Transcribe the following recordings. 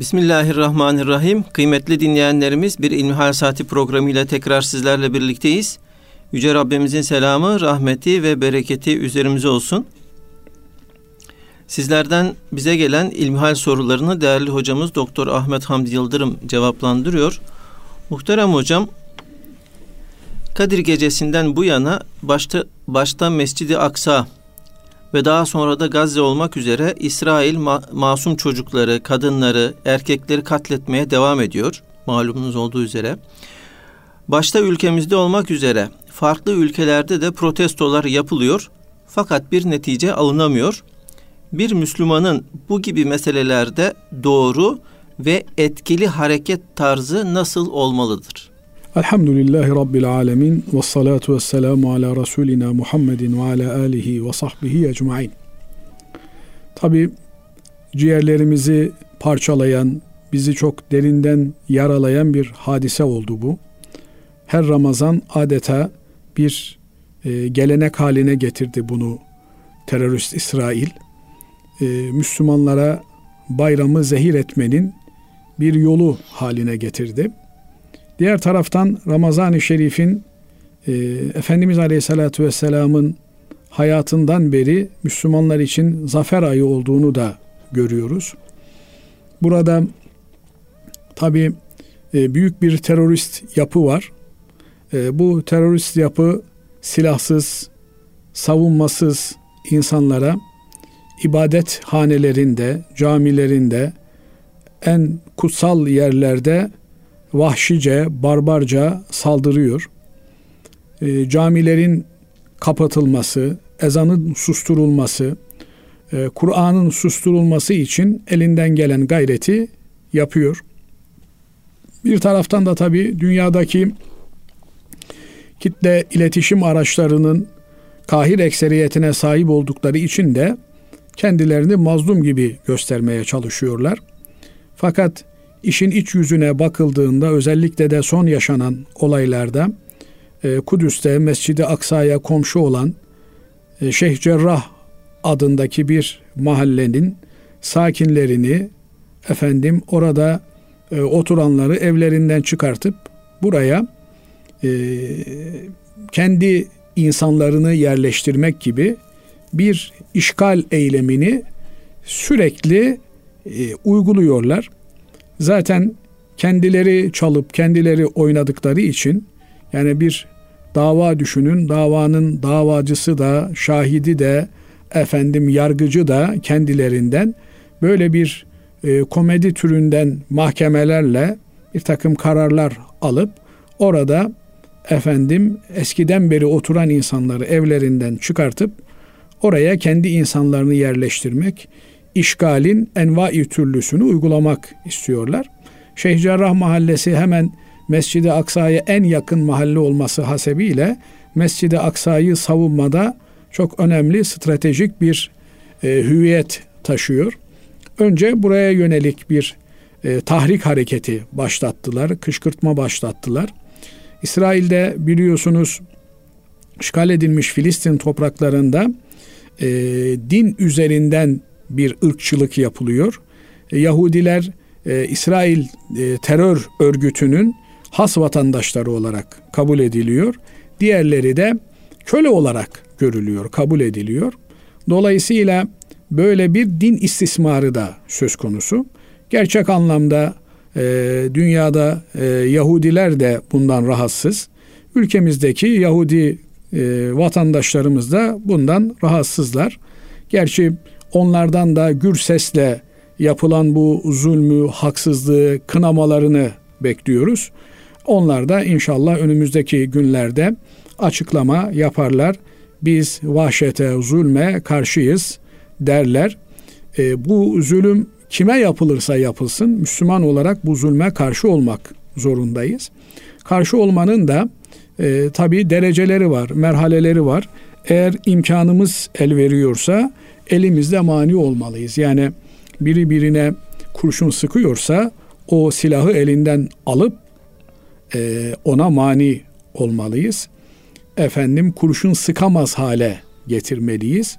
Bismillahirrahmanirrahim. Kıymetli dinleyenlerimiz bir İlmihal Saati programıyla tekrar sizlerle birlikteyiz. Yüce Rabbimizin selamı, rahmeti ve bereketi üzerimize olsun. Sizlerden bize gelen ilmihal sorularını değerli hocamız Doktor Ahmet Hamdi Yıldırım cevaplandırıyor. Muhterem hocam, Kadir gecesinden bu yana başta başta Mescidi Aksa ve daha sonra da Gazze olmak üzere İsrail ma- masum çocukları, kadınları, erkekleri katletmeye devam ediyor. Malumunuz olduğu üzere. Başta ülkemizde olmak üzere farklı ülkelerde de protestolar yapılıyor. Fakat bir netice alınamıyor. Bir Müslümanın bu gibi meselelerde doğru ve etkili hareket tarzı nasıl olmalıdır? Elhamdülillahi Rabbil alemin ve salatu ve selamu ala Resulina Muhammedin ve ala alihi ve sahbihi ecmain. Tabi ciğerlerimizi parçalayan, bizi çok derinden yaralayan bir hadise oldu bu. Her Ramazan adeta bir e, gelenek haline getirdi bunu terörist İsrail. E, Müslümanlara bayramı zehir etmenin bir yolu haline getirdi. Diğer taraftan Ramazan-ı Şerif'in e, Efendimiz Aleyhisselatü Vesselam'ın hayatından beri Müslümanlar için zafer ayı olduğunu da görüyoruz. Burada tabi e, büyük bir terörist yapı var. E, bu terörist yapı silahsız, savunmasız insanlara ibadet hanelerinde, camilerinde, en kutsal yerlerde vahşice, barbarca saldırıyor. E, camilerin kapatılması, ezanın susturulması, e, Kur'an'ın susturulması için elinden gelen gayreti yapıyor. Bir taraftan da tabii dünyadaki kitle iletişim araçlarının kahir ekseriyetine sahip oldukları için de kendilerini mazlum gibi göstermeye çalışıyorlar. Fakat İşin iç yüzüne bakıldığında özellikle de son yaşanan olaylarda e, Kudüs'te Mescid-i Aksa'ya komşu olan e, Şeyh Cerrah adındaki bir mahallenin sakinlerini efendim orada e, oturanları evlerinden çıkartıp buraya e, kendi insanlarını yerleştirmek gibi bir işgal eylemini sürekli e, uyguluyorlar. Zaten kendileri çalıp kendileri oynadıkları için yani bir dava düşünün davanın davacısı da şahidi de efendim yargıcı da kendilerinden böyle bir e, komedi türünden mahkemelerle bir takım kararlar alıp orada efendim eskiden beri oturan insanları evlerinden çıkartıp oraya kendi insanlarını yerleştirmek işgalin envai türlüsünü uygulamak istiyorlar. Şeyh Cerrah Mahallesi hemen Mescid-i Aksa'ya en yakın mahalle olması hasebiyle Mescid-i Aksa'yı savunmada çok önemli stratejik bir e, hüviyet taşıyor. Önce buraya yönelik bir e, tahrik hareketi başlattılar, kışkırtma başlattılar. İsrail'de biliyorsunuz işgal edilmiş Filistin topraklarında e, din üzerinden bir ırkçılık yapılıyor. E, Yahudiler e, İsrail e, terör örgütünün has vatandaşları olarak kabul ediliyor. Diğerleri de köle olarak görülüyor, kabul ediliyor. Dolayısıyla böyle bir din istismarı da söz konusu. Gerçek anlamda dünyada Yahudiler de bundan rahatsız. Ülkemizdeki Yahudi vatandaşlarımız da bundan rahatsızlar. Gerçi onlardan da gür sesle yapılan bu zulmü, haksızlığı, kınamalarını bekliyoruz. Onlar da inşallah önümüzdeki günlerde açıklama yaparlar. Biz vahşete, zulme karşıyız derler. E, bu zulüm kime yapılırsa yapılsın Müslüman olarak bu zulme karşı olmak zorundayız. Karşı olmanın da e, tabi dereceleri var, merhaleleri var. Eğer imkanımız el veriyorsa elimizde mani olmalıyız. Yani biri birine kurşun sıkıyorsa o silahı elinden alıp e, ona mani olmalıyız. Efendim kurşun sıkamaz hale getirmeliyiz.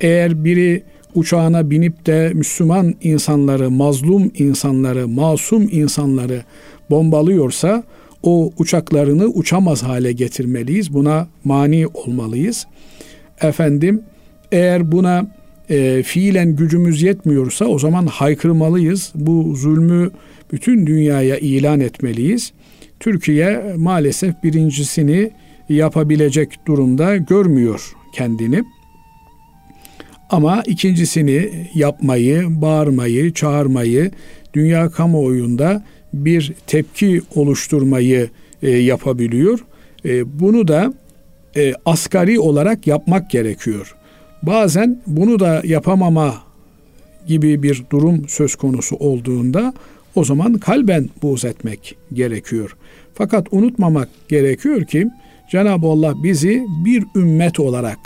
Eğer biri uçağına binip de Müslüman insanları, mazlum insanları, masum insanları bombalıyorsa o uçaklarını uçamaz hale getirmeliyiz. Buna mani olmalıyız. Efendim eğer buna e, fiilen gücümüz yetmiyorsa o zaman haykırmalıyız. Bu zulmü bütün dünyaya ilan etmeliyiz. Türkiye maalesef birincisini yapabilecek durumda görmüyor kendini. Ama ikincisini yapmayı, bağırmayı, çağırmayı, dünya kamuoyunda bir tepki oluşturmayı e, yapabiliyor. E, bunu da e, asgari olarak yapmak gerekiyor. Bazen bunu da yapamama gibi bir durum söz konusu olduğunda o zaman kalben buğz etmek gerekiyor. Fakat unutmamak gerekiyor ki Cenab-ı Allah bizi bir ümmet olarak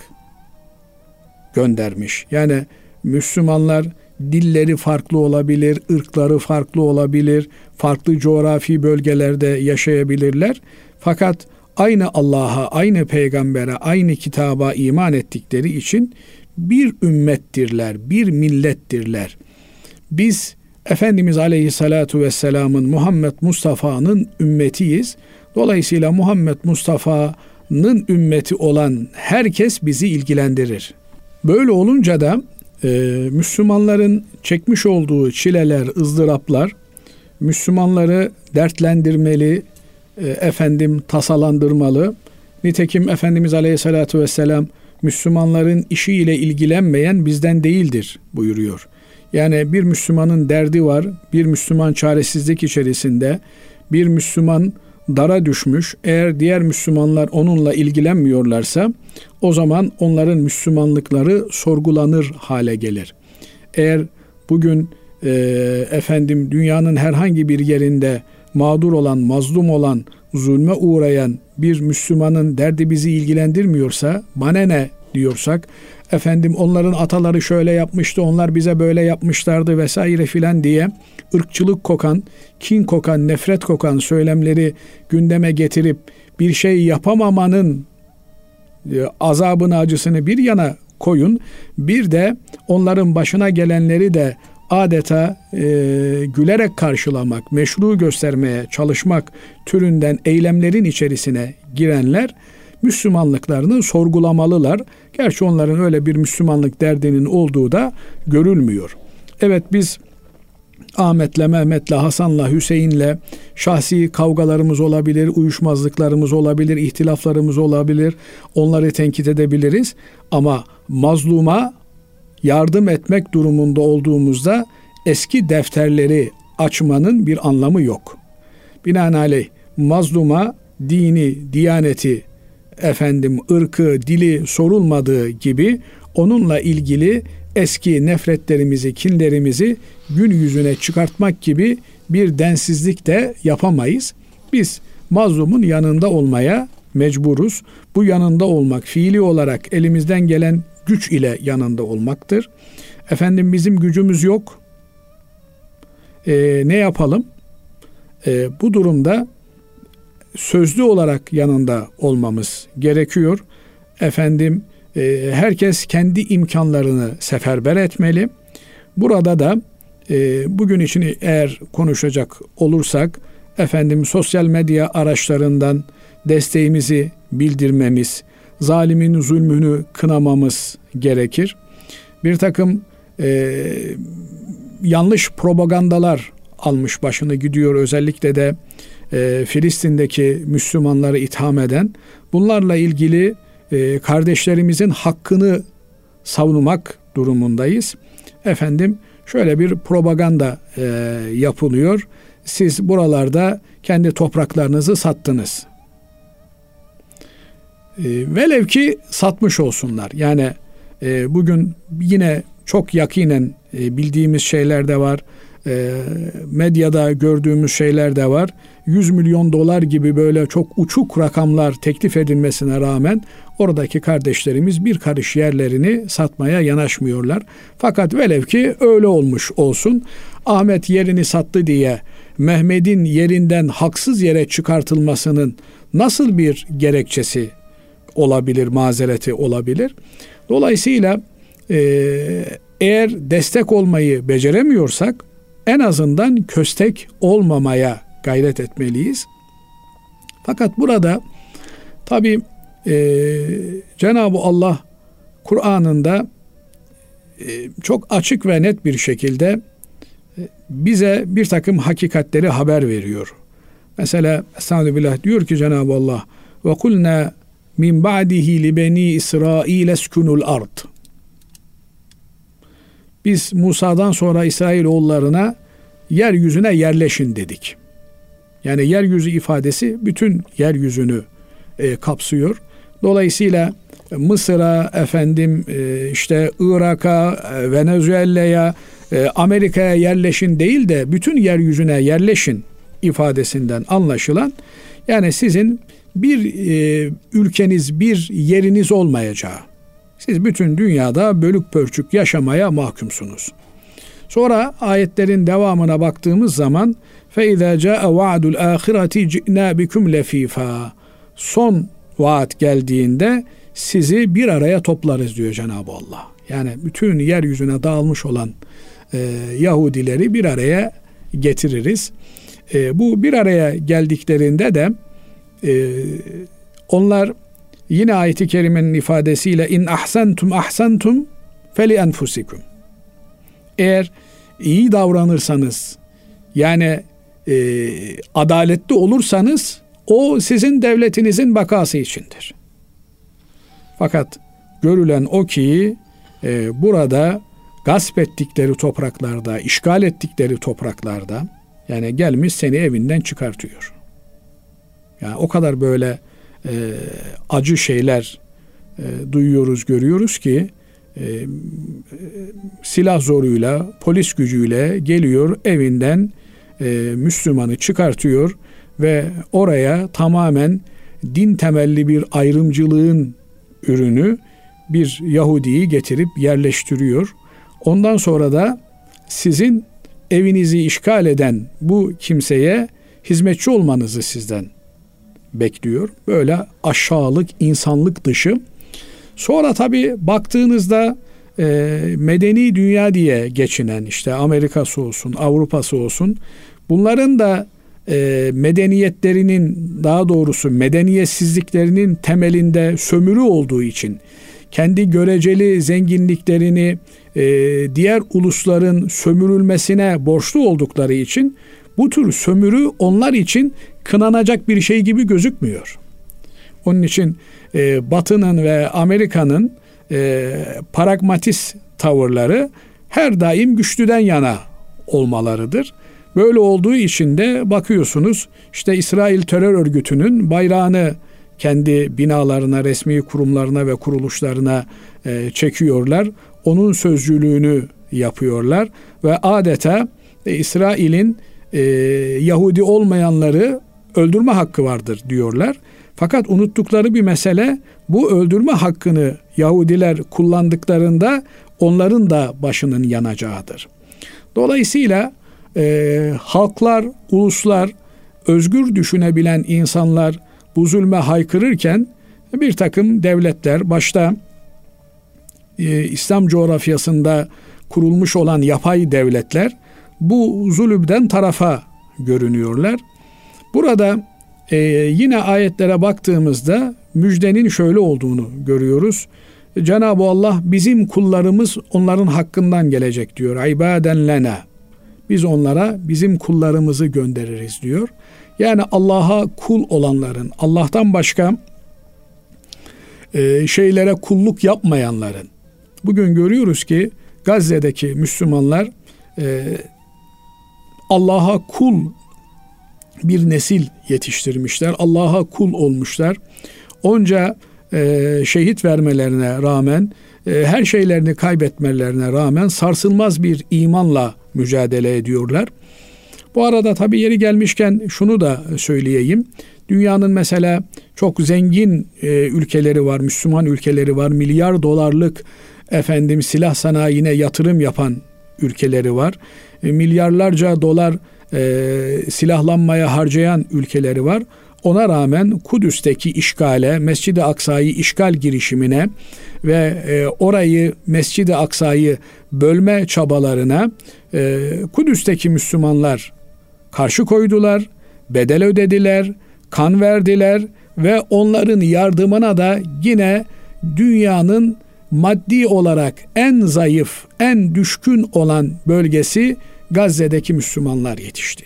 göndermiş. Yani Müslümanlar dilleri farklı olabilir, ırkları farklı olabilir, farklı coğrafi bölgelerde yaşayabilirler. Fakat aynı Allah'a, aynı peygambere, aynı kitaba iman ettikleri için bir ümmettirler, bir millettirler. Biz Efendimiz Aleyhissalatu Vesselam'ın Muhammed Mustafa'nın ümmetiyiz. Dolayısıyla Muhammed Mustafa'nın ümmeti olan herkes bizi ilgilendirir. Böyle olunca da e, Müslümanların çekmiş olduğu çileler, ızdıraplar Müslümanları dertlendirmeli, efendim tasalandırmalı. Nitekim Efendimiz Aleyhisselatü Vesselam Müslümanların işiyle ilgilenmeyen bizden değildir buyuruyor. Yani bir Müslümanın derdi var, bir Müslüman çaresizlik içerisinde, bir Müslüman dara düşmüş. Eğer diğer Müslümanlar onunla ilgilenmiyorlarsa o zaman onların Müslümanlıkları sorgulanır hale gelir. Eğer bugün e, efendim dünyanın herhangi bir yerinde mağdur olan, mazlum olan, zulme uğrayan bir Müslümanın derdi bizi ilgilendirmiyorsa bana ne diyorsak efendim onların ataları şöyle yapmıştı onlar bize böyle yapmışlardı vesaire filan diye ırkçılık kokan, kin kokan, nefret kokan söylemleri gündeme getirip bir şey yapamamanın e, azabını acısını bir yana koyun. Bir de onların başına gelenleri de adeta e, gülerek karşılamak, meşru göstermeye çalışmak türünden eylemlerin içerisine girenler Müslümanlıklarını sorgulamalılar. Gerçi onların öyle bir Müslümanlık derdinin olduğu da görülmüyor. Evet biz Ahmet'le, Mehmet'le, Hasan'la, Hüseyin'le şahsi kavgalarımız olabilir, uyuşmazlıklarımız olabilir, ihtilaflarımız olabilir. Onları tenkit edebiliriz. Ama mazluma yardım etmek durumunda olduğumuzda eski defterleri açmanın bir anlamı yok. Binaenaleyh mazluma dini, diyaneti, efendim ırkı, dili sorulmadığı gibi onunla ilgili eski nefretlerimizi, kinlerimizi gün yüzüne çıkartmak gibi bir densizlik de yapamayız. Biz mazlumun yanında olmaya mecburuz. Bu yanında olmak fiili olarak elimizden gelen güç ile yanında olmaktır. Efendim bizim gücümüz yok. Ee, ne yapalım? Ee, bu durumda sözlü olarak yanında olmamız gerekiyor. Efendim e, herkes kendi imkanlarını seferber etmeli. Burada da e, bugün için eğer konuşacak olursak efendim sosyal medya araçlarından desteğimizi bildirmemiz, zalimin zulmünü kınamamız gerekir. Bir takım e, yanlış propagandalar almış başını gidiyor özellikle de e, Filistin'deki Müslümanları itham eden bunlarla ilgili e, kardeşlerimizin hakkını savunmak durumundayız. Efendim şöyle bir propaganda e, yapılıyor. Siz buralarda kendi topraklarınızı sattınız. E, velev ki satmış olsunlar. Yani e, bugün yine çok yakinen e, bildiğimiz şeyler de var e, medyada gördüğümüz şeyler de var. 100 milyon dolar gibi böyle çok uçuk rakamlar teklif edilmesine rağmen oradaki kardeşlerimiz bir karış yerlerini satmaya yanaşmıyorlar. Fakat velev ki öyle olmuş olsun. Ahmet yerini sattı diye Mehmet'in yerinden haksız yere çıkartılmasının nasıl bir gerekçesi olabilir, mazereti olabilir? Dolayısıyla e, Eğer destek olmayı beceremiyorsak en azından köstek olmamaya gayret etmeliyiz. Fakat burada tabi e, Cenab-ı Allah Kur'an'ında e, çok açık ve net bir şekilde e, bize bir takım hakikatleri haber veriyor. Mesela Estağfirullah diyor ki Cenab-ı Allah ve kulna min ba'dihi li beni İsrail eskunul ard. Biz Musa'dan sonra İsrail oğullarına yeryüzüne yerleşin dedik. Yani yeryüzü ifadesi bütün yeryüzünü e, kapsıyor. Dolayısıyla Mısır'a, efendim e, işte Irak'a, e, Venezuela'ya, e, Amerika'ya yerleşin değil de bütün yeryüzüne yerleşin ifadesinden anlaşılan yani sizin bir e, ülkeniz, bir yeriniz olmayacağı. Siz bütün dünyada bölük pörçük yaşamaya mahkumsunuz. Sonra ayetlerin devamına baktığımız zaman فَاِذَا جَاءَ وَعْدُ الْآخِرَةِ جِئْنَا بِكُمْ لَف۪يفًا Son vaat geldiğinde sizi bir araya toplarız diyor Cenab-ı Allah. Yani bütün yeryüzüne dağılmış olan e, Yahudileri bir araya getiririz. E, bu bir araya geldiklerinde de e, onlar yine ayeti kerimenin ifadesiyle in ahsentum ahsentum feli enfusikum. Eğer iyi davranırsanız yani e, adaletli olursanız o sizin devletinizin bakası içindir. Fakat görülen o ki e, burada gasp ettikleri topraklarda, işgal ettikleri topraklarda yani gelmiş seni evinden çıkartıyor. Yani o kadar böyle e, acı şeyler e, duyuyoruz, görüyoruz ki e, silah zoruyla, polis gücüyle geliyor evinden e, Müslümanı çıkartıyor ve oraya tamamen din temelli bir ayrımcılığın ürünü bir Yahudi'yi getirip yerleştiriyor. Ondan sonra da sizin evinizi işgal eden bu kimseye hizmetçi olmanızı sizden bekliyor. Böyle aşağılık, insanlık dışı. Sonra tabii baktığınızda e, medeni dünya diye geçinen işte Amerika'sı olsun, Avrupa'sı olsun bunların da e, medeniyetlerinin daha doğrusu medeniyetsizliklerinin temelinde sömürü olduğu için kendi göreceli zenginliklerini e, diğer ulusların sömürülmesine borçlu oldukları için bu tür sömürü onlar için kınanacak bir şey gibi gözükmüyor. Onun için e, Batı'nın ve Amerika'nın e, pragmatist tavırları her daim güçlüden yana olmalarıdır. Böyle olduğu için de bakıyorsunuz işte İsrail terör örgütünün bayrağını kendi binalarına, resmi kurumlarına ve kuruluşlarına e, çekiyorlar. Onun sözcülüğünü yapıyorlar ve adeta e, İsrail'in e, Yahudi olmayanları öldürme hakkı vardır diyorlar. Fakat unuttukları bir mesele bu öldürme hakkını Yahudiler kullandıklarında onların da başının yanacağıdır. Dolayısıyla e, halklar, uluslar, özgür düşünebilen insanlar bu zulme haykırırken bir takım devletler başta e, İslam coğrafyasında kurulmuş olan yapay devletler bu zulümden tarafa görünüyorlar. Burada e, yine ayetlere baktığımızda müjdenin şöyle olduğunu görüyoruz. Cenab-ı Allah bizim kullarımız onların hakkından gelecek diyor. İbaden lena. Biz onlara bizim kullarımızı göndeririz diyor. Yani Allah'a kul olanların, Allah'tan başka e, şeylere kulluk yapmayanların. Bugün görüyoruz ki Gazze'deki Müslümanlar e, Allah'a kul bir nesil yetiştirmişler. Allah'a kul olmuşlar. Onca e, şehit vermelerine rağmen, e, her şeylerini kaybetmelerine rağmen sarsılmaz bir imanla mücadele ediyorlar. Bu arada tabi yeri gelmişken şunu da söyleyeyim. Dünyanın mesela çok zengin e, ülkeleri var, Müslüman ülkeleri var. Milyar dolarlık efendim silah sanayine yatırım yapan ülkeleri var. E, milyarlarca dolar e, silahlanmaya harcayan ülkeleri var. ona rağmen Kudüs'teki işgale, Mescid-i Aksa'yı işgal girişimine ve e, orayı Mescid-i Aksa'yı bölme çabalarına e, Kudüs'teki Müslümanlar karşı koydular, bedel ödediler, kan verdiler ve onların yardımına da yine dünyanın maddi olarak en zayıf, en düşkün olan bölgesi Gazze'deki Müslümanlar yetişti.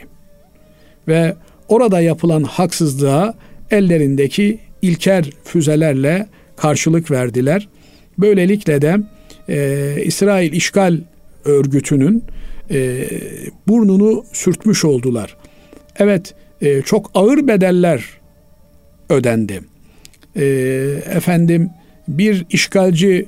Ve orada yapılan haksızlığa ellerindeki ilker füzelerle karşılık verdiler. Böylelikle de e, İsrail işgal örgütünün e, burnunu sürtmüş oldular. Evet e, çok ağır bedeller ödendi. E, efendim bir işgalci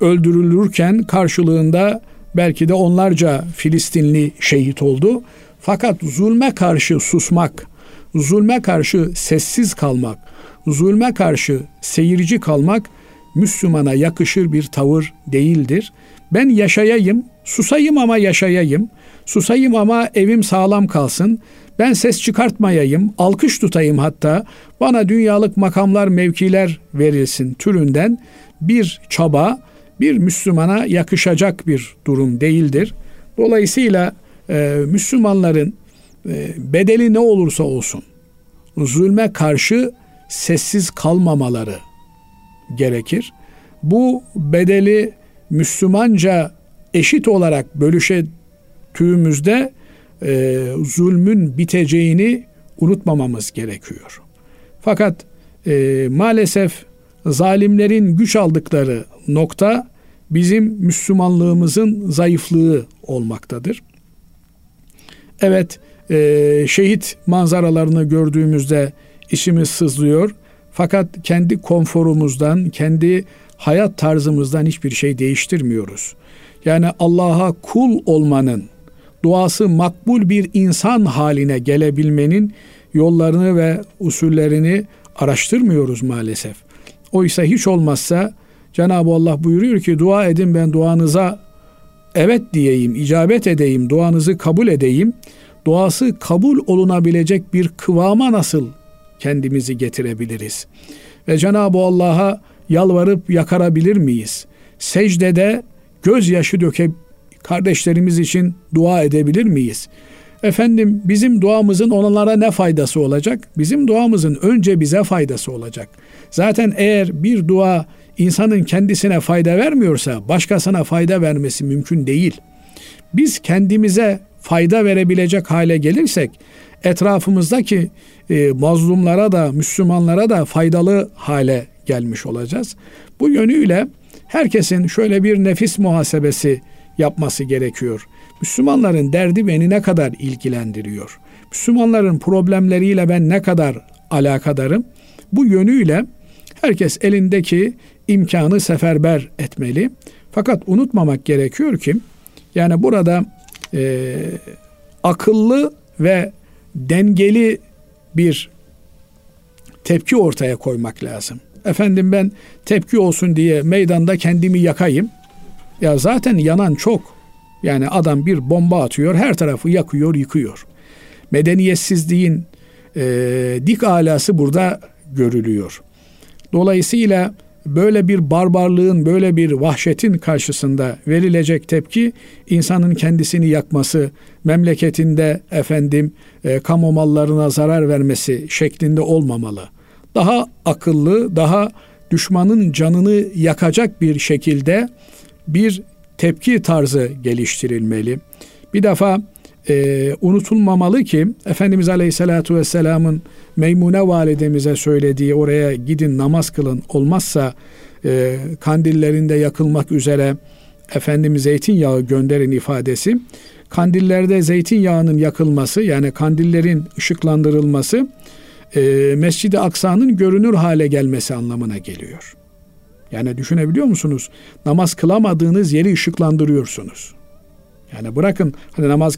öldürülürken karşılığında belki de onlarca Filistinli şehit oldu. Fakat zulme karşı susmak, zulme karşı sessiz kalmak, zulme karşı seyirci kalmak Müslümana yakışır bir tavır değildir. Ben yaşayayım, susayım ama yaşayayım, susayım ama evim sağlam kalsın, ben ses çıkartmayayım, alkış tutayım hatta, bana dünyalık makamlar, mevkiler verilsin türünden bir çaba, bir Müslümana yakışacak bir durum değildir. Dolayısıyla e, Müslümanların e, bedeli ne olursa olsun zulme karşı sessiz kalmamaları gerekir. Bu bedeli Müslümanca eşit olarak bölüştüğümüzde e, zulmün biteceğini unutmamamız gerekiyor. Fakat e, maalesef zalimlerin güç aldıkları nokta bizim Müslümanlığımızın zayıflığı olmaktadır. Evet, e, şehit manzaralarını gördüğümüzde işimiz sızlıyor. Fakat kendi konforumuzdan, kendi hayat tarzımızdan hiçbir şey değiştirmiyoruz. Yani Allah'a kul olmanın, duası makbul bir insan haline gelebilmenin yollarını ve usullerini araştırmıyoruz maalesef. Oysa hiç olmazsa Cenab-ı Allah buyuruyor ki dua edin ben duanıza evet diyeyim, icabet edeyim, duanızı kabul edeyim. Duası kabul olunabilecek bir kıvama nasıl kendimizi getirebiliriz? Ve Cenab-ı Allah'a yalvarıp yakarabilir miyiz? Secdede gözyaşı döke kardeşlerimiz için dua edebilir miyiz? Efendim bizim duamızın onlara ne faydası olacak? Bizim duamızın önce bize faydası olacak. Zaten eğer bir dua insanın kendisine fayda vermiyorsa başkasına fayda vermesi mümkün değil. Biz kendimize fayda verebilecek hale gelirsek etrafımızdaki e, mazlumlara da Müslümanlara da faydalı hale gelmiş olacağız. Bu yönüyle herkesin şöyle bir nefis muhasebesi yapması gerekiyor. Müslümanların derdi beni ne kadar ilgilendiriyor? Müslümanların problemleriyle ben ne kadar alakadarım? Bu yönüyle herkes elindeki imkanı seferber etmeli. Fakat unutmamak gerekiyor ki yani burada e, akıllı ve dengeli bir tepki ortaya koymak lazım. Efendim ben tepki olsun diye meydanda kendimi yakayım. Ya zaten yanan çok. Yani adam bir bomba atıyor, her tarafı yakıyor, yıkıyor. Medeniyetsizliğin e, dik alası burada görülüyor. Dolayısıyla böyle bir barbarlığın, böyle bir vahşetin karşısında verilecek tepki insanın kendisini yakması, memleketinde efendim e, kamu mallarına zarar vermesi şeklinde olmamalı. Daha akıllı, daha düşmanın canını yakacak bir şekilde bir tepki tarzı geliştirilmeli. Bir defa e, unutulmamalı ki Efendimiz Aleyhisselatü Vesselam'ın Meymune validemize söylediği oraya gidin namaz kılın olmazsa e, kandillerinde yakılmak üzere Efendimiz zeytinyağı gönderin ifadesi kandillerde zeytinyağının yakılması yani kandillerin ışıklandırılması e, Mescid-i Aksa'nın görünür hale gelmesi anlamına geliyor. Yani düşünebiliyor musunuz? Namaz kılamadığınız yeri ışıklandırıyorsunuz. Yani bırakın hani namaz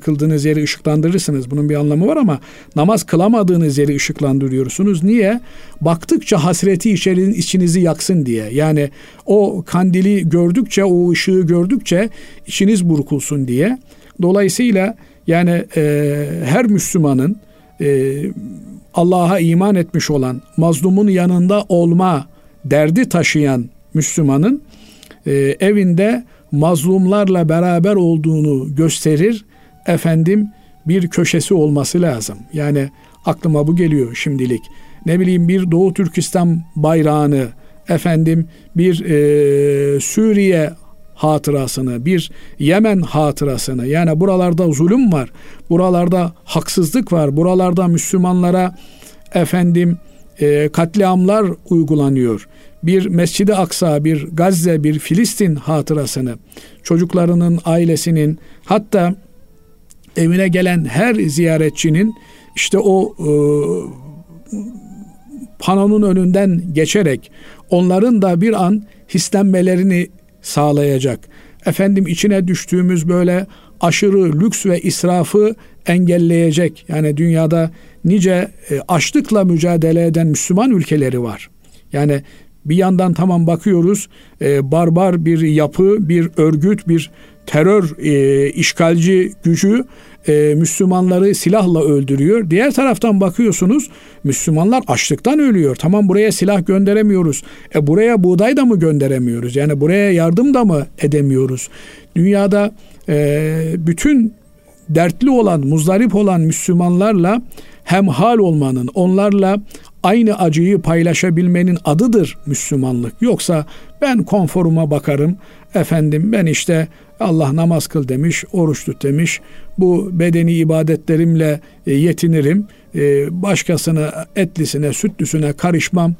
kıldığınız yeri ışıklandırırsınız. Bunun bir anlamı var ama namaz kılamadığınız yeri ışıklandırıyorsunuz. Niye? Baktıkça hasreti içerin içinizi yaksın diye. Yani o kandili gördükçe, o ışığı gördükçe içiniz burkulsun diye. Dolayısıyla yani e, her Müslümanın e, Allah'a iman etmiş olan, mazlumun yanında olma derdi taşıyan Müslümanın e, evinde mazlumlarla beraber olduğunu gösterir. Efendim bir köşesi olması lazım. Yani aklıma bu geliyor şimdilik. Ne bileyim bir Doğu Türkistan bayrağını, efendim bir e, Suriye hatırasını, bir Yemen hatırasını yani buralarda zulüm var, buralarda haksızlık var, buralarda Müslümanlara efendim e, katliamlar uygulanıyor. Bir Mescid-i Aksa, bir Gazze, bir Filistin hatırasını, çocuklarının, ailesinin hatta evine gelen her ziyaretçinin işte o e, panonun önünden geçerek onların da bir an hislenmelerini sağlayacak. Efendim içine düştüğümüz böyle aşırı lüks ve israfı engelleyecek. Yani dünyada nice e, açlıkla mücadele eden Müslüman ülkeleri var. Yani bir yandan tamam bakıyoruz e, barbar bir yapı, bir örgüt, bir terör e, işgalci gücü Müslümanları silahla öldürüyor. Diğer taraftan bakıyorsunuz Müslümanlar açlıktan ölüyor. Tamam buraya silah gönderemiyoruz. E buraya buğday da mı gönderemiyoruz? Yani buraya yardım da mı edemiyoruz? Dünyada bütün dertli olan, muzdarip olan Müslümanlarla hemhal olmanın, onlarla aynı acıyı paylaşabilmenin adıdır Müslümanlık. Yoksa ben konforuma bakarım, efendim ben işte Allah namaz kıl demiş, oruç tut demiş. Bu bedeni ibadetlerimle e, yetinirim. E, başkasını etlisine, sütlüsüne karışmam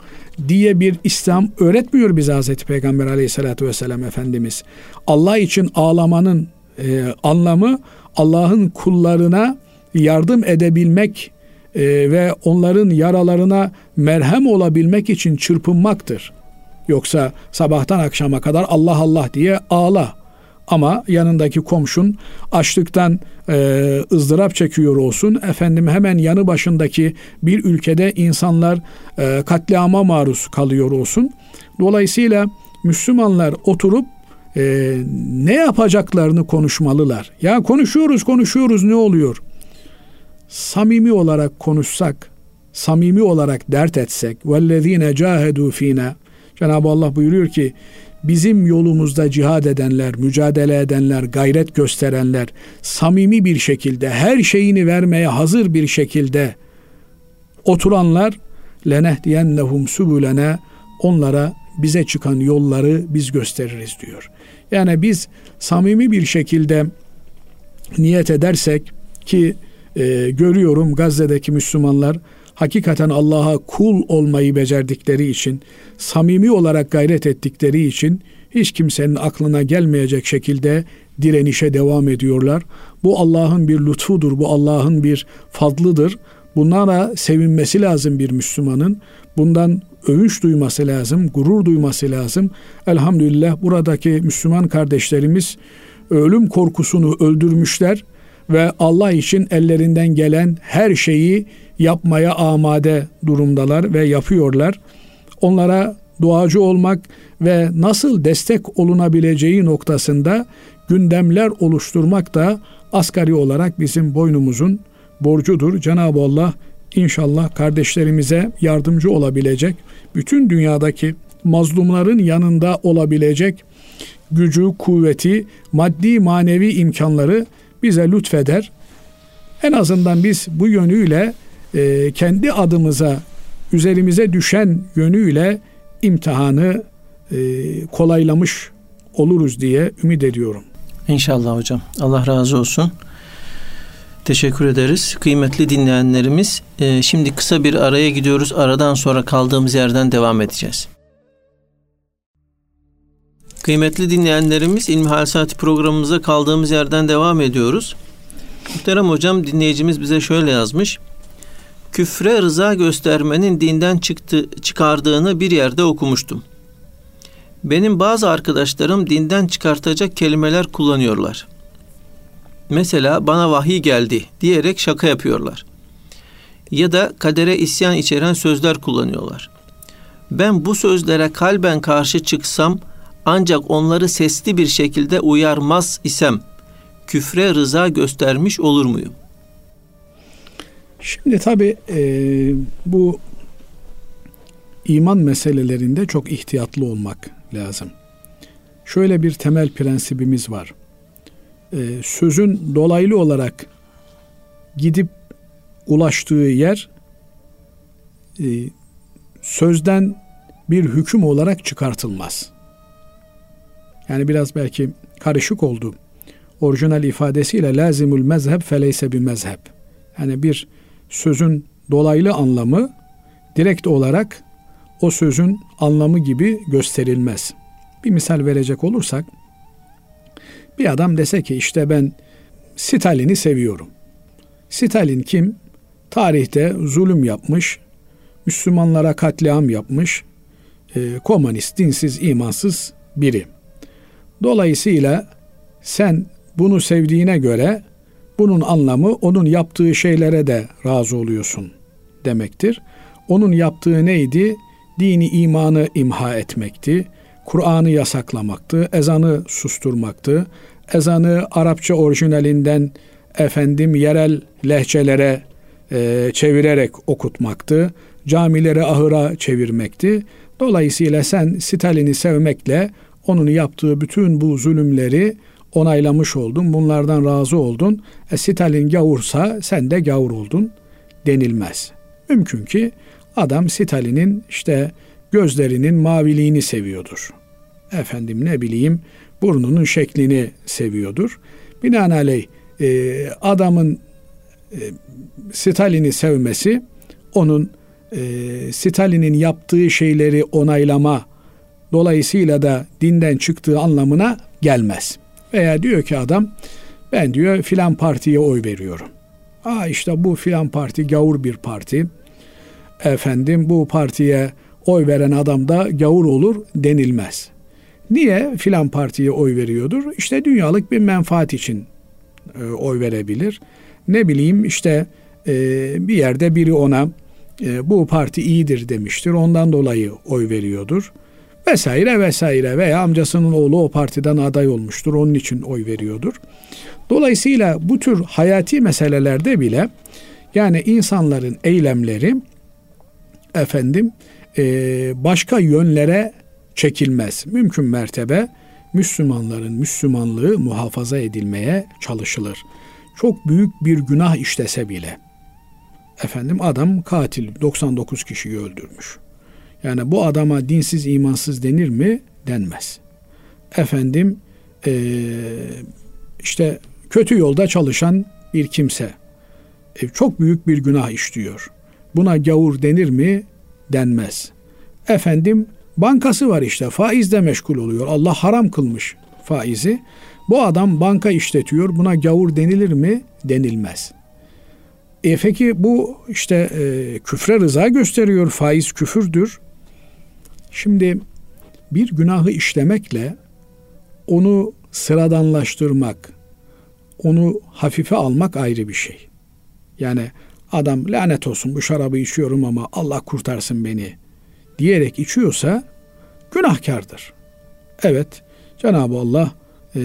diye bir İslam öğretmiyor bize Hazreti Peygamber aleyhissalatü vesselam Efendimiz. Allah için ağlamanın e, anlamı Allah'ın kullarına yardım edebilmek ve onların yaralarına merhem olabilmek için çırpınmaktır. Yoksa sabahtan akşama kadar Allah Allah diye ağla. Ama yanındaki komşun açlıktan e, ızdırap çekiyor olsun. Efendim hemen yanı başındaki bir ülkede insanlar e, katliama maruz kalıyor olsun. Dolayısıyla Müslümanlar oturup e, ne yapacaklarını konuşmalılar. Ya konuşuyoruz konuşuyoruz ne oluyor? Samimi olarak konuşsak, samimi olarak dert etsek, vellezine cahedu fina. Cenab-ı Allah buyuruyor ki bizim yolumuzda cihad edenler, mücadele edenler, gayret gösterenler, samimi bir şekilde, her şeyini vermeye hazır bir şekilde oturanlar lenehdiyennehum subulene onlara bize çıkan yolları biz gösteririz diyor. Yani biz samimi bir şekilde niyet edersek ki e, görüyorum Gazze'deki Müslümanlar hakikaten Allah'a kul olmayı becerdikleri için, samimi olarak gayret ettikleri için hiç kimsenin aklına gelmeyecek şekilde direnişe devam ediyorlar. Bu Allah'ın bir lütfudur, bu Allah'ın bir fadlıdır. Bunlara sevinmesi lazım bir Müslümanın. Bundan övünç duyması lazım, gurur duyması lazım. Elhamdülillah buradaki Müslüman kardeşlerimiz ölüm korkusunu öldürmüşler ve Allah için ellerinden gelen her şeyi yapmaya amade durumdalar ve yapıyorlar. Onlara duacı olmak ve nasıl destek olunabileceği noktasında gündemler oluşturmak da asgari olarak bizim boynumuzun borcudur. Cenab-ı Allah inşallah kardeşlerimize yardımcı olabilecek, bütün dünyadaki mazlumların yanında olabilecek gücü, kuvveti, maddi manevi imkanları bize lütfeder. En azından biz bu yönüyle e, kendi adımıza üzerimize düşen yönüyle imtihanı e, kolaylamış oluruz diye ümit ediyorum. İnşallah hocam. Allah razı olsun. Teşekkür ederiz. Kıymetli dinleyenlerimiz, e, şimdi kısa bir araya gidiyoruz. Aradan sonra kaldığımız yerden devam edeceğiz. Kıymetli dinleyenlerimiz İlmihal Saati programımıza kaldığımız yerden devam ediyoruz. Muhterem hocam dinleyicimiz bize şöyle yazmış küfre rıza göstermenin dinden çıktı, çıkardığını bir yerde okumuştum. Benim bazı arkadaşlarım dinden çıkartacak kelimeler kullanıyorlar. Mesela bana vahiy geldi diyerek şaka yapıyorlar. Ya da kadere isyan içeren sözler kullanıyorlar. Ben bu sözlere kalben karşı çıksam ancak onları sesli bir şekilde uyarmaz isem küfre rıza göstermiş olur muyum? Şimdi tabi e, bu iman meselelerinde çok ihtiyatlı olmak lazım. Şöyle bir temel prensibimiz var. E, sözün dolaylı olarak gidip ulaştığı yer e, sözden bir hüküm olarak çıkartılmaz. Yani biraz belki karışık oldu. Orijinal ifadesiyle lazimul mezheb feleyse bir mezheb. Yani bir sözün dolaylı anlamı direkt olarak o sözün anlamı gibi gösterilmez. Bir misal verecek olursak bir adam dese ki işte ben Stalin'i seviyorum. Stalin kim? Tarihte zulüm yapmış, Müslümanlara katliam yapmış, e, komünist, dinsiz, imansız biri. Dolayısıyla sen bunu sevdiğine göre bunun anlamı onun yaptığı şeylere de razı oluyorsun demektir. Onun yaptığı neydi? Dini imanı imha etmekti. Kur'an'ı yasaklamaktı, ezanı susturmaktı. Ezanı Arapça orijinalinden efendim yerel lehçelere e, çevirerek okutmaktı. Camileri ahıra çevirmekti. Dolayısıyla sen Stalin'i sevmekle onun yaptığı bütün bu zulümleri onaylamış oldun. Bunlardan razı oldun. E, Stalin gavursa sen de gavur oldun denilmez. Mümkün ki adam Stalin'in işte gözlerinin maviliğini seviyordur. Efendim ne bileyim burnunun şeklini seviyordur. Binaenaleyh e, adamın e, Stalin'i sevmesi onun e, Stalin'in yaptığı şeyleri onaylama dolayısıyla da dinden çıktığı anlamına gelmez. Veya diyor ki adam ben diyor filan partiye oy veriyorum. Aa işte bu filan parti gavur bir parti. Efendim bu partiye oy veren adam da gavur olur denilmez. Niye filan partiye oy veriyordur? İşte dünyalık bir menfaat için e, oy verebilir. Ne bileyim işte e, bir yerde biri ona e, bu parti iyidir demiştir. Ondan dolayı oy veriyordur. Vesaire vesaire veya amcasının oğlu o partiden aday olmuştur. Onun için oy veriyordur. Dolayısıyla bu tür hayati meselelerde bile yani insanların eylemleri efendim e, başka yönlere çekilmez. Mümkün mertebe Müslümanların Müslümanlığı muhafaza edilmeye çalışılır. Çok büyük bir günah işlese bile. Efendim adam katil 99 kişiyi öldürmüş. Yani bu adama dinsiz imansız denir mi? Denmez. Efendim ee, işte kötü yolda çalışan bir kimse e, çok büyük bir günah işliyor. Buna gavur denir mi? Denmez. Efendim bankası var işte faizle meşgul oluyor. Allah haram kılmış faizi. Bu adam banka işletiyor. Buna gavur denilir mi? Denilmez. E peki bu işte e, küfre rıza gösteriyor. Faiz küfürdür. Şimdi bir günahı işlemekle onu sıradanlaştırmak, onu hafife almak ayrı bir şey. Yani adam lanet olsun bu şarabı içiyorum ama Allah kurtarsın beni diyerek içiyorsa günahkardır. Evet Cenab-ı Allah e,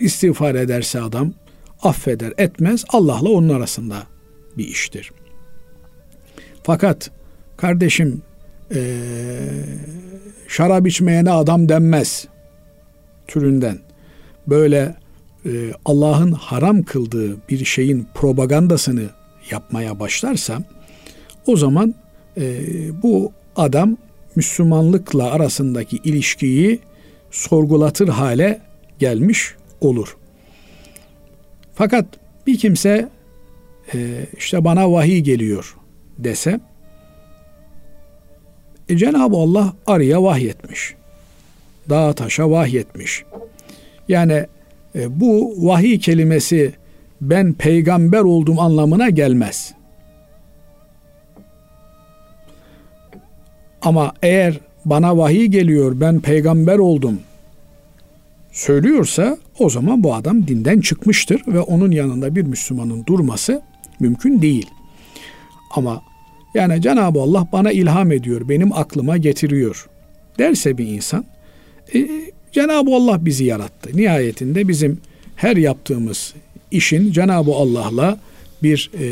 istiğfar ederse adam affeder etmez Allah'la onun arasında bir iştir. Fakat kardeşim e, şarap içmeyene adam denmez türünden böyle e, Allah'ın haram kıldığı bir şeyin propagandasını yapmaya başlarsa o zaman e, bu adam Müslümanlıkla arasındaki ilişkiyi sorgulatır hale gelmiş olur. Fakat bir kimse e, işte bana vahiy geliyor dese e, Cenab-ı Allah arıya vahyetmiş. Dağa taşa vahyetmiş. Yani e, bu vahiy kelimesi ben peygamber oldum anlamına gelmez. Ama eğer bana vahiy geliyor ben peygamber oldum söylüyorsa o zaman bu adam dinden çıkmıştır ve onun yanında bir Müslümanın durması mümkün değil. Ama yani Cenab-ı Allah bana ilham ediyor, benim aklıma getiriyor derse bir insan, e, Cenab-ı Allah bizi yarattı. Nihayetinde bizim her yaptığımız işin Cenab-ı Allah'la bir e,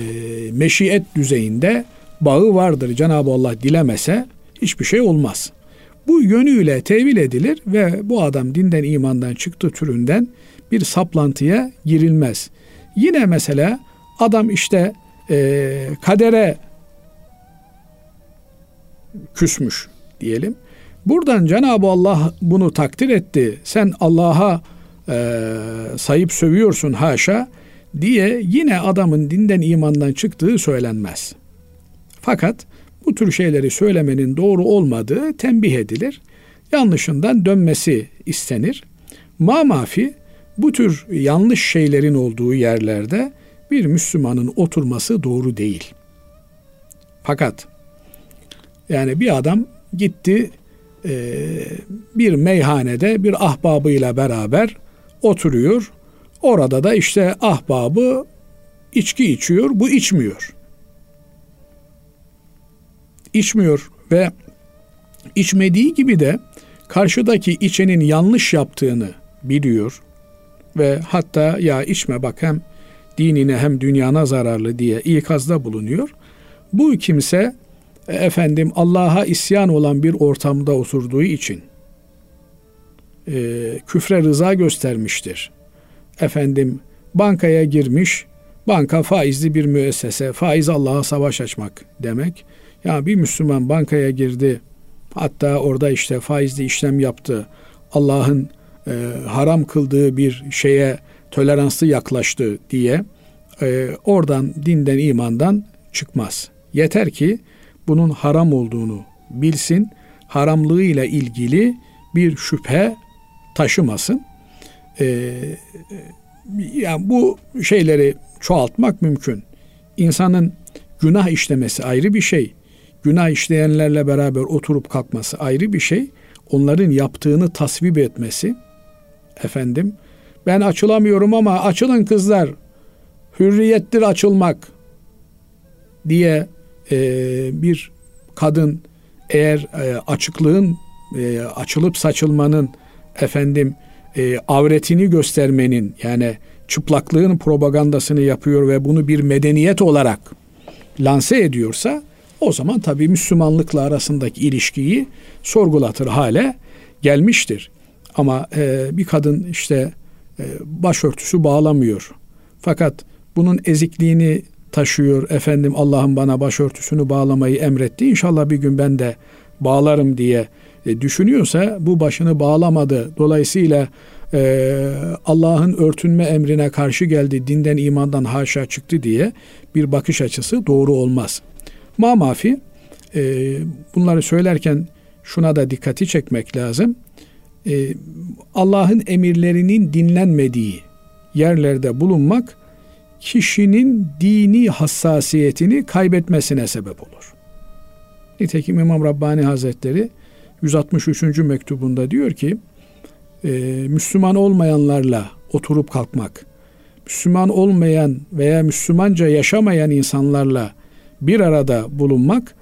meşiyet düzeyinde bağı vardır. Cenab-ı Allah dilemese hiçbir şey olmaz. Bu yönüyle tevil edilir ve bu adam dinden imandan çıktı türünden bir saplantıya girilmez. Yine mesela adam işte e, kadere küsmüş diyelim. Buradan Cenab-ı Allah bunu takdir etti. Sen Allah'a e, sayıp sövüyorsun haşa diye yine adamın dinden imandan çıktığı söylenmez. Fakat bu tür şeyleri söylemenin doğru olmadığı tembih edilir. Yanlışından dönmesi istenir. Ma mafi bu tür yanlış şeylerin olduğu yerlerde bir Müslümanın oturması doğru değil. Fakat yani bir adam gitti bir meyhanede bir ahbabıyla beraber oturuyor. Orada da işte ahbabı içki içiyor, bu içmiyor. İçmiyor ve içmediği gibi de karşıdaki içenin yanlış yaptığını biliyor ve hatta ya içme bak hem dinine hem dünyana zararlı diye ikazda bulunuyor. Bu kimse e, efendim Allah'a isyan olan bir ortamda oturduğu için e, küfre rıza göstermiştir. Efendim bankaya girmiş, banka faizli bir müessese, faiz Allah'a savaş açmak demek. Ya bir Müslüman bankaya girdi, hatta orada işte faizli işlem yaptı, Allah'ın e, haram kıldığı bir şeye toleranslı yaklaştı diye e, oradan dinden imandan çıkmaz. Yeter ki bunun haram olduğunu bilsin, haramlığıyla ilgili bir şüphe taşımasın. Ee, yani bu şeyleri çoğaltmak mümkün. İnsanın günah işlemesi ayrı bir şey. Günah işleyenlerle beraber oturup kalkması ayrı bir şey. Onların yaptığını tasvip etmesi. Efendim ben açılamıyorum ama açılın kızlar. Hürriyettir açılmak diye e, bir kadın eğer e, açıklığın e, açılıp saçılmanın efendim e, avretini göstermenin yani çıplaklığın propagandasını yapıyor ve bunu bir medeniyet olarak lanse ediyorsa o zaman tabii Müslümanlıkla arasındaki ilişkiyi sorgulatır hale gelmiştir. Ama e, bir kadın işte e, başörtüsü bağlamıyor. Fakat bunun ezikliğini taşıyor. Efendim Allah'ım bana başörtüsünü bağlamayı emretti. İnşallah bir gün ben de bağlarım diye e, düşünüyorsa bu başını bağlamadı. Dolayısıyla e, Allah'ın örtünme emrine karşı geldi, dinden imandan haşa çıktı diye bir bakış açısı doğru olmaz. Ma mafi e, bunları söylerken şuna da dikkati çekmek lazım. E, Allah'ın emirlerinin dinlenmediği yerlerde bulunmak kişinin dini hassasiyetini kaybetmesine sebep olur. Nitekim İmam Rabbani Hazretleri 163. mektubunda diyor ki e, Müslüman olmayanlarla oturup kalkmak, Müslüman olmayan veya Müslümanca yaşamayan insanlarla bir arada bulunmak,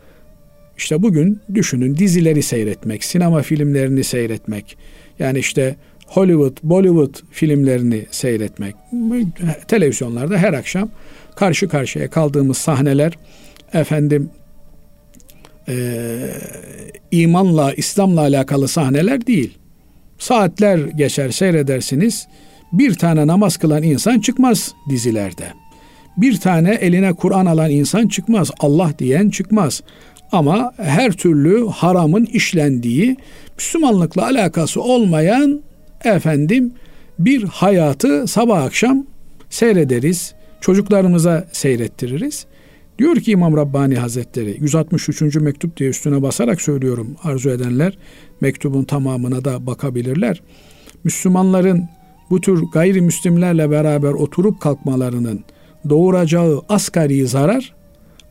işte bugün düşünün dizileri seyretmek, sinema filmlerini seyretmek, yani işte Hollywood, Bollywood filmlerini seyretmek, televizyonlarda her akşam karşı karşıya kaldığımız sahneler, efendim e, imanla, İslam'la alakalı sahneler değil. Saatler geçer seyredersiniz. Bir tane namaz kılan insan çıkmaz dizilerde. Bir tane eline Kur'an alan insan çıkmaz. Allah diyen çıkmaz. Ama her türlü haramın işlendiği, Müslümanlıkla alakası olmayan efendim bir hayatı sabah akşam seyrederiz. Çocuklarımıza seyrettiririz. Diyor ki İmam Rabbani Hazretleri 163. mektup diye üstüne basarak söylüyorum arzu edenler mektubun tamamına da bakabilirler. Müslümanların bu tür gayrimüslimlerle beraber oturup kalkmalarının doğuracağı asgari zarar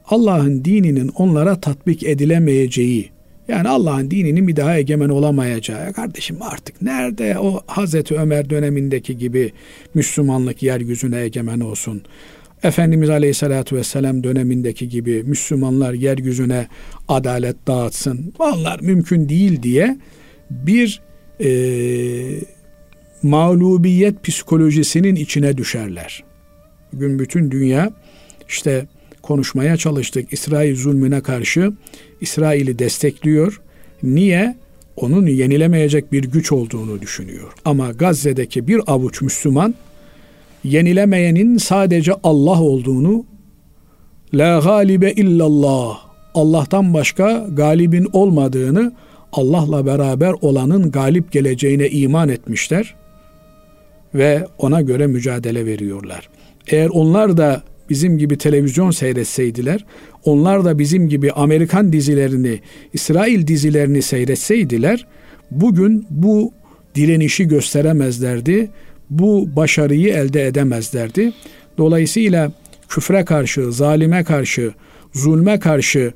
Allah'ın dininin onlara tatbik edilemeyeceği yani Allah'ın dininin bir daha egemen olamayacağı. Kardeşim artık nerede o Hazreti Ömer dönemindeki gibi Müslümanlık yeryüzüne egemen olsun. Efendimiz Aleyhisselatü Vesselam dönemindeki gibi Müslümanlar yeryüzüne adalet dağıtsın. Vallahi mümkün değil diye bir e, mağlubiyet psikolojisinin içine düşerler. Bugün bütün dünya işte konuşmaya çalıştık. İsrail zulmüne karşı İsrail'i destekliyor. Niye? Onun yenilemeyecek bir güç olduğunu düşünüyor. Ama Gazze'deki bir avuç Müslüman yenilemeyenin sadece Allah olduğunu La galibe illallah Allah'tan başka galibin olmadığını Allah'la beraber olanın galip geleceğine iman etmişler ve ona göre mücadele veriyorlar. Eğer onlar da bizim gibi televizyon seyretseydiler, onlar da bizim gibi Amerikan dizilerini, İsrail dizilerini seyretseydiler, bugün bu direnişi gösteremezlerdi, bu başarıyı elde edemezlerdi. Dolayısıyla küfre karşı, zalime karşı, zulme karşı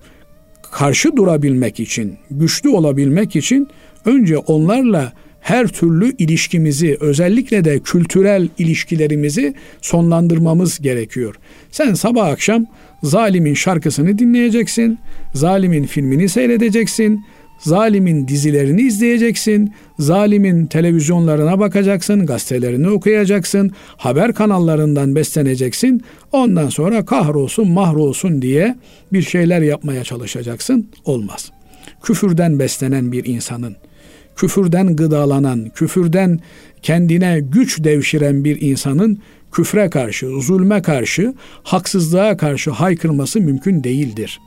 karşı durabilmek için, güçlü olabilmek için önce onlarla her türlü ilişkimizi, özellikle de kültürel ilişkilerimizi sonlandırmamız gerekiyor. Sen sabah akşam zalimin şarkısını dinleyeceksin, zalimin filmini seyredeceksin, zalimin dizilerini izleyeceksin, zalimin televizyonlarına bakacaksın, gazetelerini okuyacaksın, haber kanallarından besleneceksin. Ondan sonra kahrolsun, mahrolsun diye bir şeyler yapmaya çalışacaksın. Olmaz. Küfürden beslenen bir insanın küfürden gıdalanan, küfürden kendine güç devşiren bir insanın küfre karşı, zulme karşı, haksızlığa karşı haykırması mümkün değildir.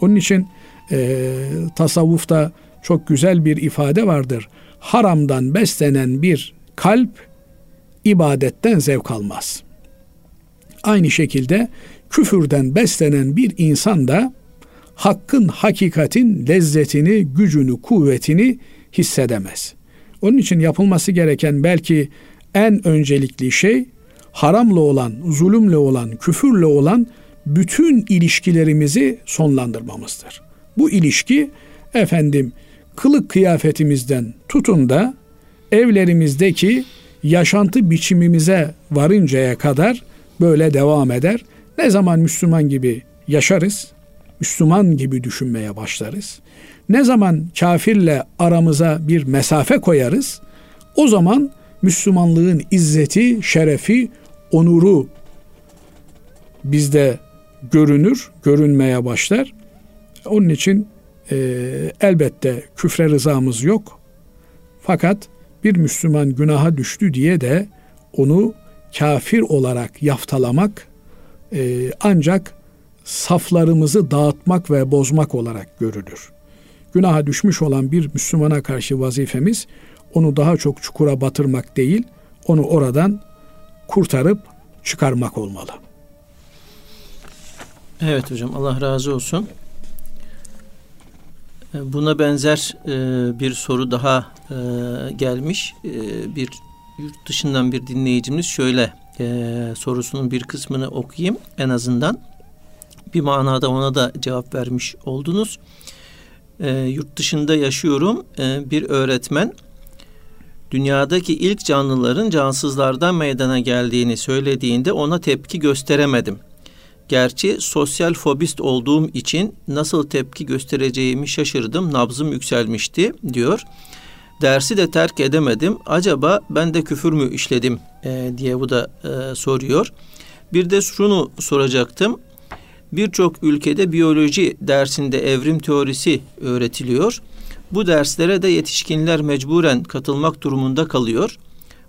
Onun için e, tasavvufta çok güzel bir ifade vardır. Haramdan beslenen bir kalp ibadetten zevk almaz. Aynı şekilde küfürden beslenen bir insan da hakkın, hakikatin lezzetini, gücünü, kuvvetini hissedemez. Onun için yapılması gereken belki en öncelikli şey haramla olan, zulümle olan, küfürle olan bütün ilişkilerimizi sonlandırmamızdır. Bu ilişki efendim kılık kıyafetimizden tutun da evlerimizdeki yaşantı biçimimize varıncaya kadar böyle devam eder. Ne zaman Müslüman gibi yaşarız, Müslüman gibi düşünmeye başlarız. Ne zaman kafirle aramıza bir mesafe koyarız, o zaman Müslümanlığın izzeti, şerefi, onuru bizde görünür, görünmeye başlar. Onun için e, elbette küfre rızamız yok. Fakat bir Müslüman günaha düştü diye de onu kafir olarak yaftalamak e, ancak saflarımızı dağıtmak ve bozmak olarak görülür. Günaha düşmüş olan bir Müslümana karşı vazifemiz onu daha çok çukura batırmak değil, onu oradan kurtarıp çıkarmak olmalı. Evet hocam Allah razı olsun. E, buna benzer e, bir soru daha e, gelmiş. Bir yurt dışından bir dinleyicimiz şöyle sorusunun bir kısmını okuyayım en azından. Bir manada ona da cevap vermiş oldunuz. Yurt dışında yaşıyorum. Bir öğretmen dünyadaki ilk canlıların cansızlardan meydana geldiğini söylediğinde ona tepki gösteremedim. Gerçi sosyal fobist olduğum için nasıl tepki göstereceğimi şaşırdım. Nabzım yükselmişti diyor. Dersi de terk edemedim. Acaba ben de küfür mü işledim e, diye bu da e, soruyor. Bir de şunu soracaktım. Birçok ülkede biyoloji dersinde evrim teorisi öğretiliyor. Bu derslere de yetişkinler mecburen katılmak durumunda kalıyor.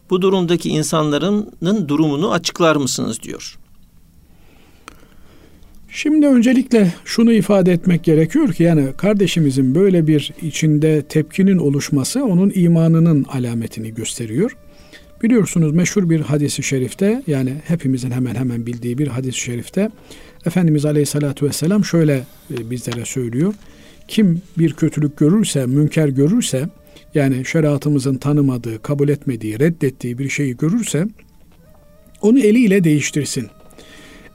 Bu durumdaki insanların durumunu açıklar mısınız diyor. Şimdi öncelikle şunu ifade etmek gerekiyor ki yani kardeşimizin böyle bir içinde tepkinin oluşması onun imanının alametini gösteriyor. Biliyorsunuz meşhur bir hadisi şerifte yani hepimizin hemen hemen bildiği bir hadis-i şerifte Efendimiz Aleyhisselatü Vesselam şöyle e, bizlere söylüyor. Kim bir kötülük görürse, münker görürse yani şeriatımızın tanımadığı, kabul etmediği, reddettiği bir şeyi görürse onu eliyle değiştirsin.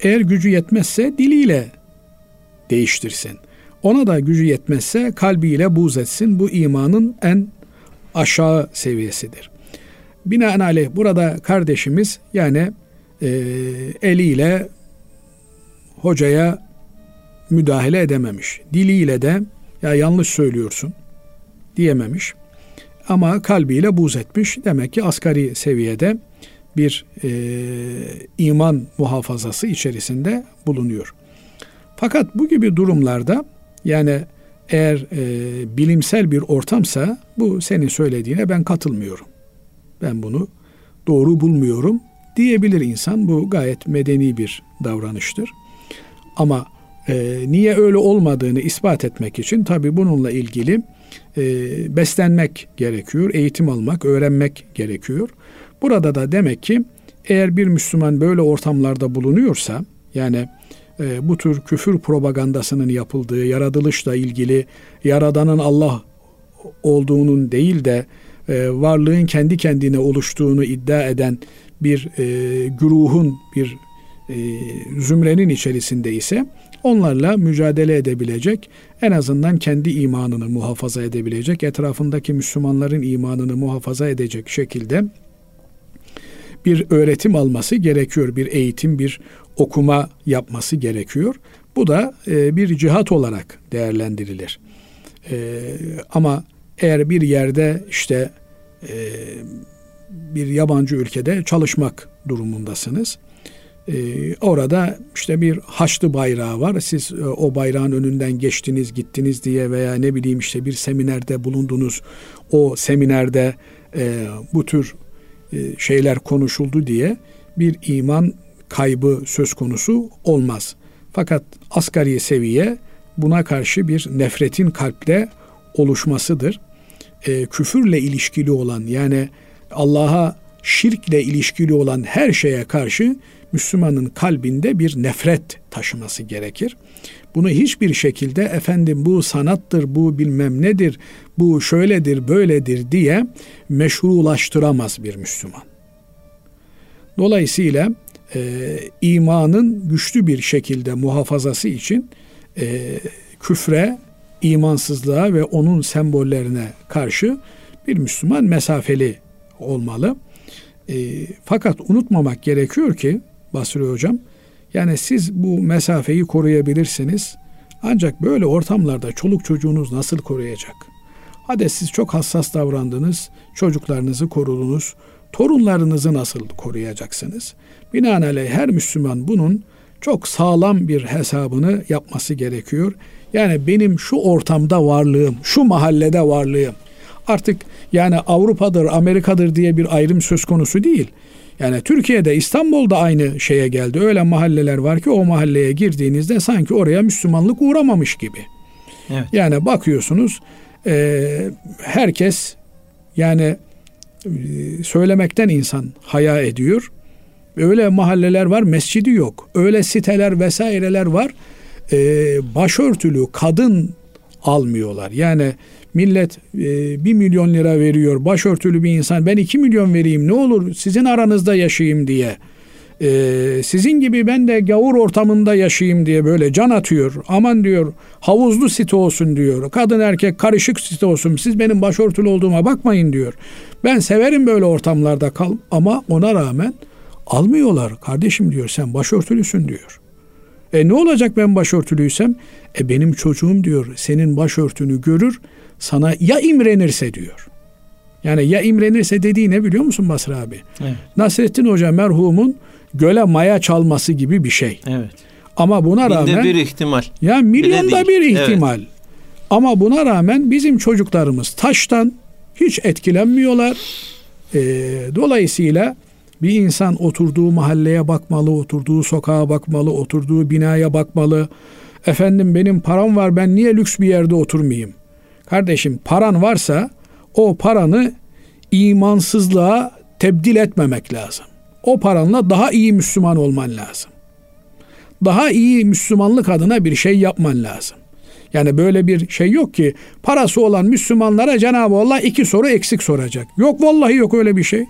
Eğer gücü yetmezse diliyle değiştirsin. Ona da gücü yetmezse kalbiyle buz etsin. Bu imanın en aşağı seviyesidir. Binaenaleyh burada kardeşimiz yani e, eliyle hocaya müdahale edememiş. Diliyle de ya yanlış söylüyorsun diyememiş. Ama kalbiyle buz etmiş. Demek ki asgari seviyede bir e, iman muhafazası içerisinde bulunuyor. Fakat bu gibi durumlarda yani eğer e, bilimsel bir ortamsa bu senin söylediğine ben katılmıyorum. Ben bunu doğru bulmuyorum diyebilir insan. Bu gayet medeni bir davranıştır. Ama e, niye öyle olmadığını ispat etmek için tabi bununla ilgili e, beslenmek gerekiyor, eğitim almak, öğrenmek gerekiyor. Burada da demek ki eğer bir Müslüman böyle ortamlarda bulunuyorsa yani e, bu tür küfür propagandasının yapıldığı, yaratılışla ilgili yaradanın Allah olduğunun değil de e, varlığın kendi kendine oluştuğunu iddia eden bir e, güruhun, bir e, zümrenin içerisinde ise onlarla mücadele edebilecek, en azından kendi imanını muhafaza edebilecek, etrafındaki Müslümanların imanını muhafaza edecek şekilde bir öğretim alması gerekiyor. Bir eğitim, bir okuma yapması gerekiyor. Bu da e, bir cihat olarak değerlendirilir. E, ama eğer bir yerde işte e, bir yabancı ülkede çalışmak durumundasınız. Ee, orada işte bir haçlı bayrağı var. Siz e, o bayrağın önünden geçtiniz, gittiniz diye veya ne bileyim işte bir seminerde bulundunuz. O seminerde e, bu tür e, şeyler konuşuldu diye bir iman kaybı söz konusu olmaz. Fakat asgari seviye buna karşı bir nefretin kalpte oluşmasıdır. E, küfürle ilişkili olan yani Allah'a şirkle ilişkili olan her şeye karşı Müslümanın kalbinde bir nefret taşıması gerekir. Bunu hiçbir şekilde efendim bu sanattır, bu bilmem nedir, bu şöyledir, böyledir diye meşrulaştıramaz bir Müslüman. Dolayısıyla e, imanın güçlü bir şekilde muhafazası için e, küfre, imansızlığa ve onun sembollerine karşı bir Müslüman mesafeli olmalı. E, fakat unutmamak gerekiyor ki Basri Hocam, yani siz bu mesafeyi koruyabilirsiniz. Ancak böyle ortamlarda çoluk çocuğunuz nasıl koruyacak? Hadi siz çok hassas davrandınız, çocuklarınızı korudunuz, torunlarınızı nasıl koruyacaksınız? Binaenaleyh her Müslüman bunun çok sağlam bir hesabını yapması gerekiyor. Yani benim şu ortamda varlığım, şu mahallede varlığım, artık yani Avrupa'dır, Amerika'dır diye bir ayrım söz konusu değil. Yani Türkiye'de İstanbul'da aynı şeye geldi. Öyle mahalleler var ki o mahalleye girdiğinizde sanki oraya Müslümanlık uğramamış gibi. Evet. Yani bakıyorsunuz e, herkes yani e, söylemekten insan haya ediyor. Öyle mahalleler var mescidi yok. Öyle siteler vesaireler var. E, başörtülü kadın almıyorlar. Yani millet e, 1 milyon lira veriyor başörtülü bir insan ben 2 milyon vereyim ne olur sizin aranızda yaşayayım diye. E, sizin gibi ben de gavur ortamında yaşayayım diye böyle can atıyor aman diyor havuzlu site olsun diyor kadın erkek karışık site olsun siz benim başörtülü olduğuma bakmayın diyor. Ben severim böyle ortamlarda kal ama ona rağmen almıyorlar. Kardeşim diyor sen başörtülüsün diyor. E ne olacak ben başörtülüysem? E benim çocuğum diyor senin başörtünü görür sana ya imrenirse diyor. Yani ya imrenirse dediği ne biliyor musun Basri abi? Evet. Nasrettin Hoca merhumun göle maya çalması gibi bir şey. Evet. Ama buna Binde rağmen bir ihtimal. Ya milyonda bir ihtimal. Evet. Ama buna rağmen bizim çocuklarımız taştan hiç etkilenmiyorlar. Ee, dolayısıyla bir insan oturduğu mahalleye bakmalı, oturduğu sokağa bakmalı, oturduğu binaya bakmalı. Efendim benim param var ben niye lüks bir yerde oturmayayım? Kardeşim paran varsa o paranı imansızlığa tebdil etmemek lazım. O paranla daha iyi Müslüman olman lazım. Daha iyi Müslümanlık adına bir şey yapman lazım. Yani böyle bir şey yok ki parası olan Müslümanlara Cenab-ı Allah iki soru eksik soracak. Yok vallahi yok öyle bir şey.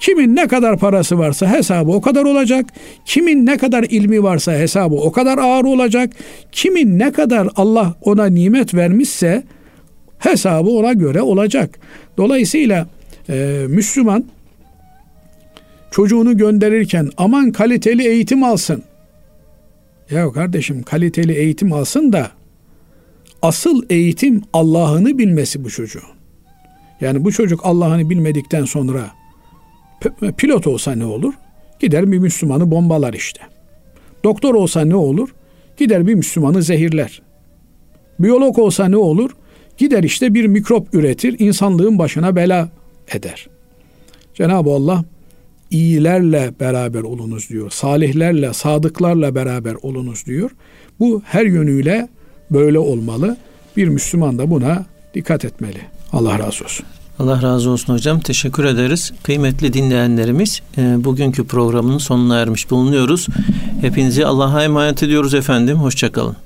Kimin ne kadar parası varsa hesabı o kadar olacak. Kimin ne kadar ilmi varsa hesabı o kadar ağır olacak. Kimin ne kadar Allah ona nimet vermişse hesabı ona göre olacak. Dolayısıyla e, Müslüman çocuğunu gönderirken aman kaliteli eğitim alsın. Ya kardeşim kaliteli eğitim alsın da asıl eğitim Allah'ını bilmesi bu çocuğun. Yani bu çocuk Allah'ını bilmedikten sonra Pilot olsa ne olur? Gider bir Müslümanı bombalar işte. Doktor olsa ne olur? Gider bir Müslümanı zehirler. Biyolog olsa ne olur? Gider işte bir mikrop üretir, insanlığın başına bela eder. Cenab-ı Allah iyilerle beraber olunuz diyor. Salihlerle, sadıklarla beraber olunuz diyor. Bu her yönüyle böyle olmalı. Bir Müslüman da buna dikkat etmeli. Allah razı olsun. Allah razı olsun hocam. Teşekkür ederiz. Kıymetli dinleyenlerimiz e, bugünkü programın sonuna ermiş bulunuyoruz. Hepinizi Allah'a emanet ediyoruz efendim. Hoşçakalın.